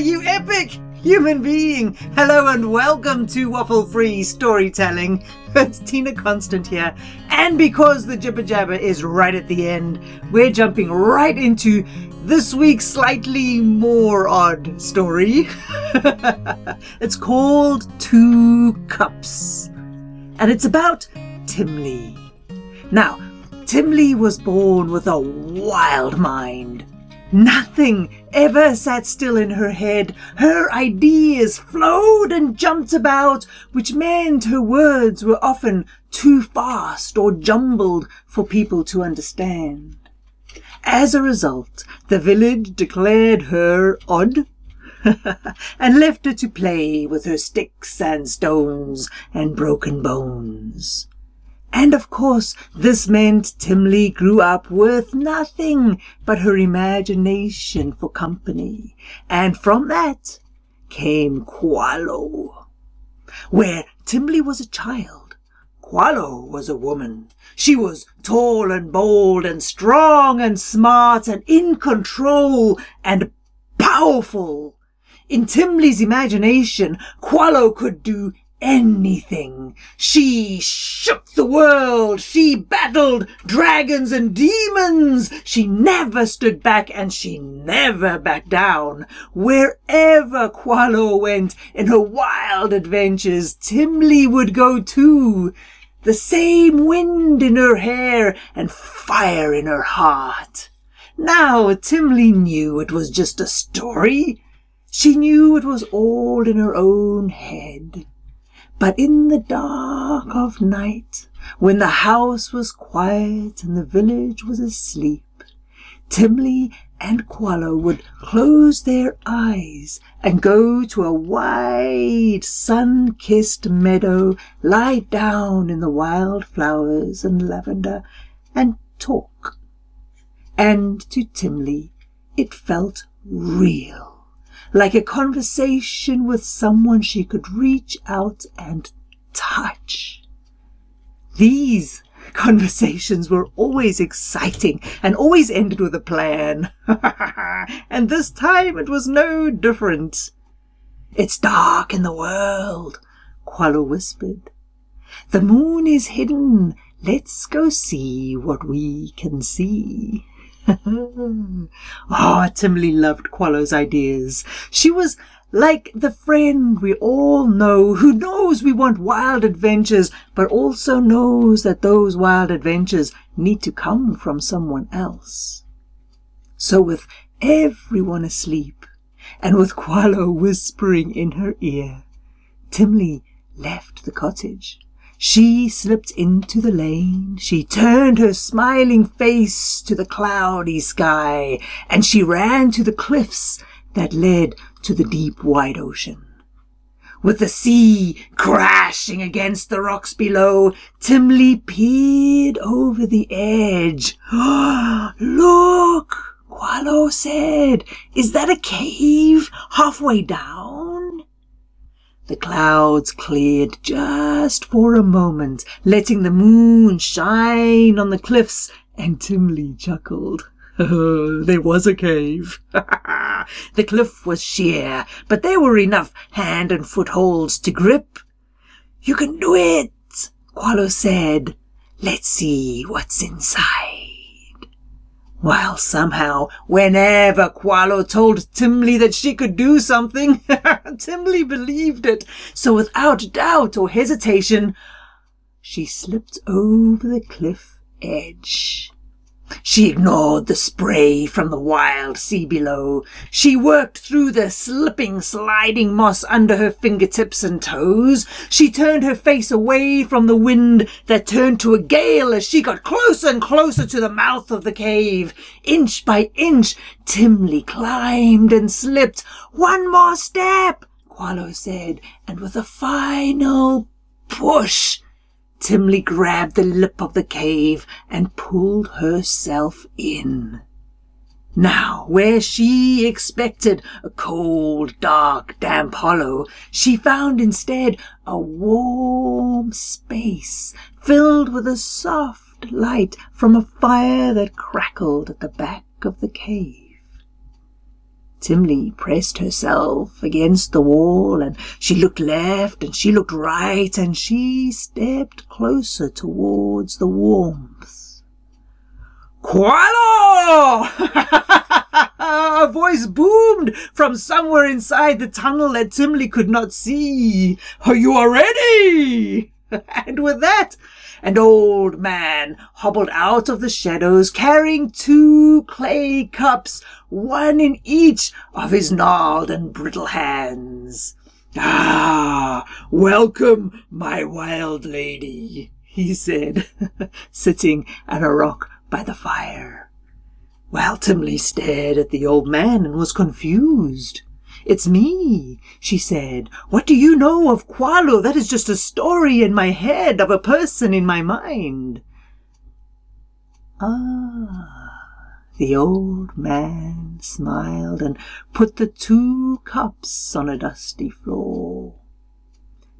you epic human being! Hello and welcome to Waffle Free Storytelling. It's Tina Constant here, and because the Jibber Jabber is right at the end, we're jumping right into this week's slightly more odd story. it's called Two Cups, and it's about Timley. Now, Timley was born with a wild mind. Nothing ever sat still in her head. Her ideas flowed and jumped about, which meant her words were often too fast or jumbled for people to understand. As a result, the village declared her odd and left her to play with her sticks and stones and broken bones. And of course, this meant Timley grew up with nothing but her imagination for company. And from that came Qualo. Where Timley was a child, Qualo was a woman. She was tall and bold and strong and smart and in control and powerful. In Timley's imagination, Qualo could do anything. She shook the world. She battled dragons and demons. She never stood back and she never backed down. Wherever Qualo went in her wild adventures, Timley would go too. The same wind in her hair and fire in her heart. Now Timley knew it was just a story. She knew it was all in her own head. But in the dark of night, when the house was quiet and the village was asleep, Timley and Qualo would close their eyes and go to a wide, sun-kissed meadow, lie down in the wild flowers and lavender, and talk. And to Timley it felt real like a conversation with someone she could reach out and touch. These conversations were always exciting and always ended with a plan. and this time it was no different. It's dark in the world, Qualo whispered. The moon is hidden. Let's go see what we can see. Ah, oh, Timley loved Qualo's ideas. She was like the friend we all know who knows we want wild adventures, but also knows that those wild adventures need to come from someone else. So with everyone asleep, and with Qualo whispering in her ear, Timley left the cottage. She slipped into the lane, she turned her smiling face to the cloudy sky, and she ran to the cliffs that led to the deep wide ocean. With the sea crashing against the rocks below, Timley peered over the edge. Look, Qualo said, is that a cave halfway down? The clouds cleared just for a moment, letting the moon shine on the cliffs, and Timley chuckled. there was a cave. the cliff was sheer, but there were enough hand and footholds to grip. You can do it, Qualo said. Let's see what's inside while somehow, whenever Qualo told Timley that she could do something, Timley believed it. So without doubt or hesitation, she slipped over the cliff edge. She ignored the spray from the wild sea below. She worked through the slipping, sliding moss under her fingertips and toes. She turned her face away from the wind that turned to a gale as she got closer and closer to the mouth of the cave. Inch by inch, Timley climbed and slipped. One more step, Qualo said, and with a final push, Timley grabbed the lip of the cave and pulled herself in. Now, where she expected a cold, dark, damp hollow, she found instead a warm space filled with a soft light from a fire that crackled at the back of the cave. Timley pressed herself against the wall, and she looked left and she looked right, and she stepped closer towards the warmth. Qualo! A voice boomed from somewhere inside the tunnel that Timley could not see. Are you ready! and with that, an old man hobbled out of the shadows carrying two clay cups, one in each of his gnarled and brittle hands. Ah, welcome, my wild lady, he said, sitting on a rock by the fire. Well, Timley stared at the old man and was confused. It's me, she said. What do you know of Qualo? That is just a story in my head of a person in my mind. Ah, the old man smiled and put the two cups on a dusty floor.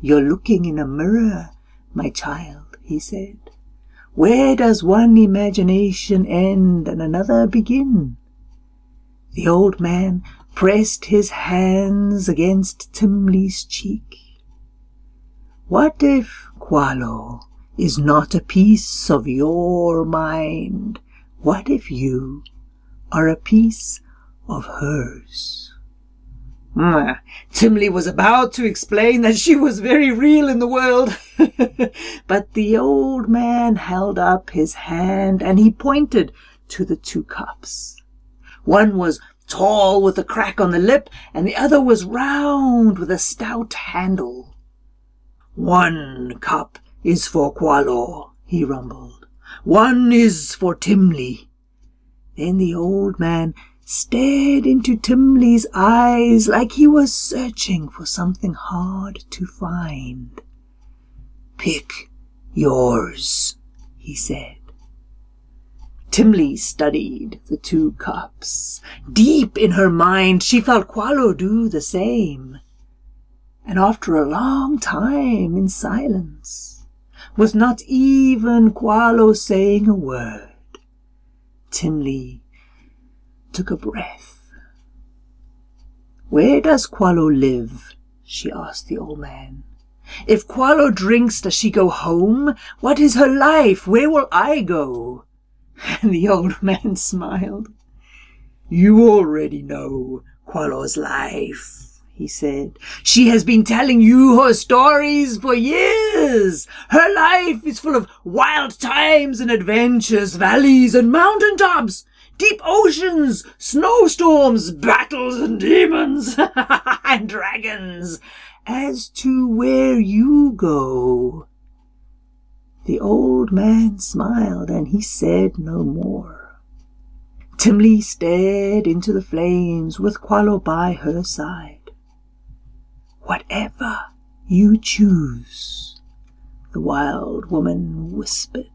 You're looking in a mirror, my child, he said. Where does one imagination end and another begin? The old man pressed his hands against Timley's cheek. What if Qualo is not a piece of your mind? What if you are a piece of hers? Mm. Timley was about to explain that she was very real in the world, but the old man held up his hand and he pointed to the two cups. One was tall with a crack on the lip, and the other was round with a stout handle. One cup is for Qualo, he rumbled. One is for Timley. Then the old man stared into Timley's eyes like he was searching for something hard to find. Pick yours, he said. Timley studied the two cups. Deep in her mind, she felt Qualo do the same. And after a long time in silence, with not even Qualo saying a word, Timley took a breath. Where does Qualo live? she asked the old man. If Qualo drinks, does she go home? What is her life? Where will I go? And the old man smiled. You already know Qualo's life, he said. She has been telling you her stories for years. Her life is full of wild times and adventures, valleys and mountain tops, deep oceans, snowstorms, battles and demons and dragons. As to where you go, the old man smiled, and he said no more. Timley stared into the flames with Qualo by her side. Whatever you choose, the wild woman whispered.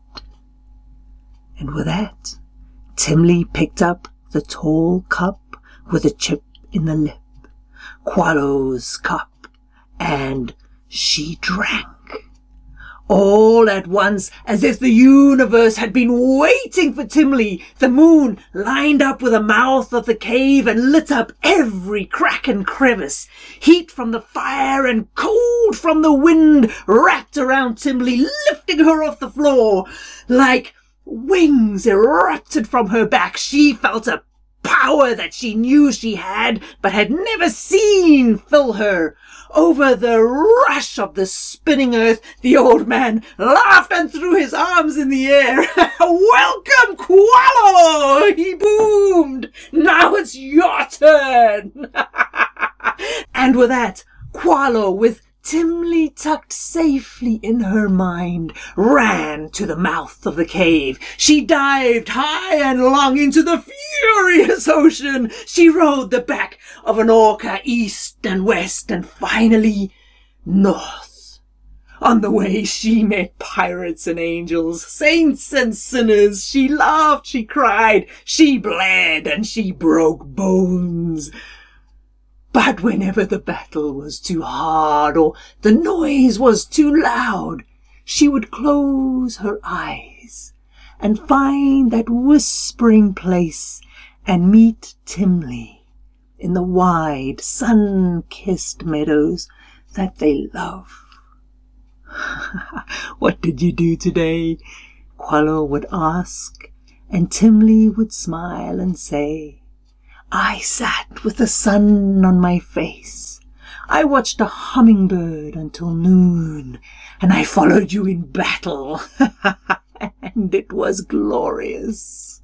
And with that, Timley picked up the tall cup with a chip in the lip, Qualo's cup, and she drank all at once, as if the universe had been waiting for Timley. The moon lined up with the mouth of the cave and lit up every crack and crevice. Heat from the fire and cold from the wind wrapped around Timley, lifting her off the floor. Like wings erupted from her back. She felt a power that she knew she had, but had never seen fill her. Over the rush of the spinning earth, the old man laughed and threw his arms in the air. Welcome, Qualo! He boomed. Now it's your turn. and with that, Qualo, with Timley tucked safely in her mind, ran to the mouth of the cave. She dived high and long into the furious ocean. She rode the back of an orca east and west and finally north. On the way, she met pirates and angels, saints and sinners. She laughed, she cried, she bled, and she broke bones. But whenever the battle was too hard or the noise was too loud, she would close her eyes and find that whispering place and meet Timley in the wide, sun kissed meadows that they love. what did you do today? Qualo would ask, and Timley would smile and say, I sat with the sun on my face. I watched a hummingbird until noon, and I followed you in battle, and it was glorious.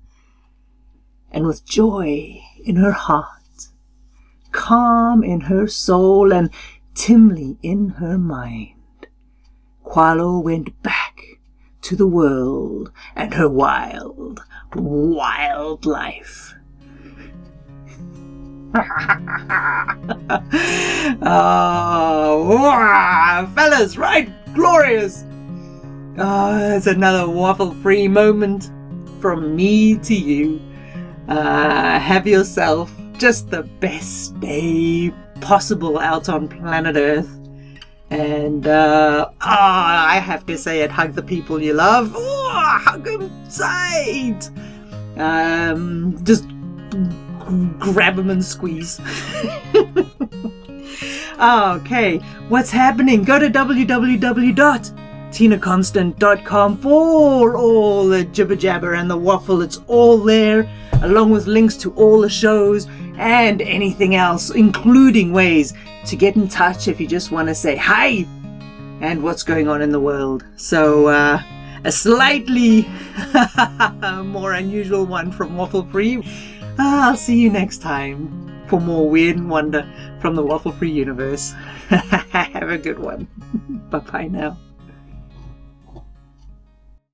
And with joy in her heart, calm in her soul, and Timley in her mind, Qualo went back to the world and her wild, wild life. oh, fellas, right? Glorious! Oh, it's another waffle free moment from me to you. Uh, have yourself just the best day possible out on planet Earth. And uh, oh, I have to say it, hug the people you love. Oh, hug them tight. Um, just grab them and squeeze. okay, what's happening? Go to www.tinaconstant.com for all the jibber jabber and the waffle. It's all there, along with links to all the shows and anything else, including ways to get in touch if you just want to say hi and what's going on in the world. So, uh, a slightly more unusual one from Waffle Free. Uh, I'll see you next time for more weird and wonder from the Waffle Free universe. Have a good one. bye bye now.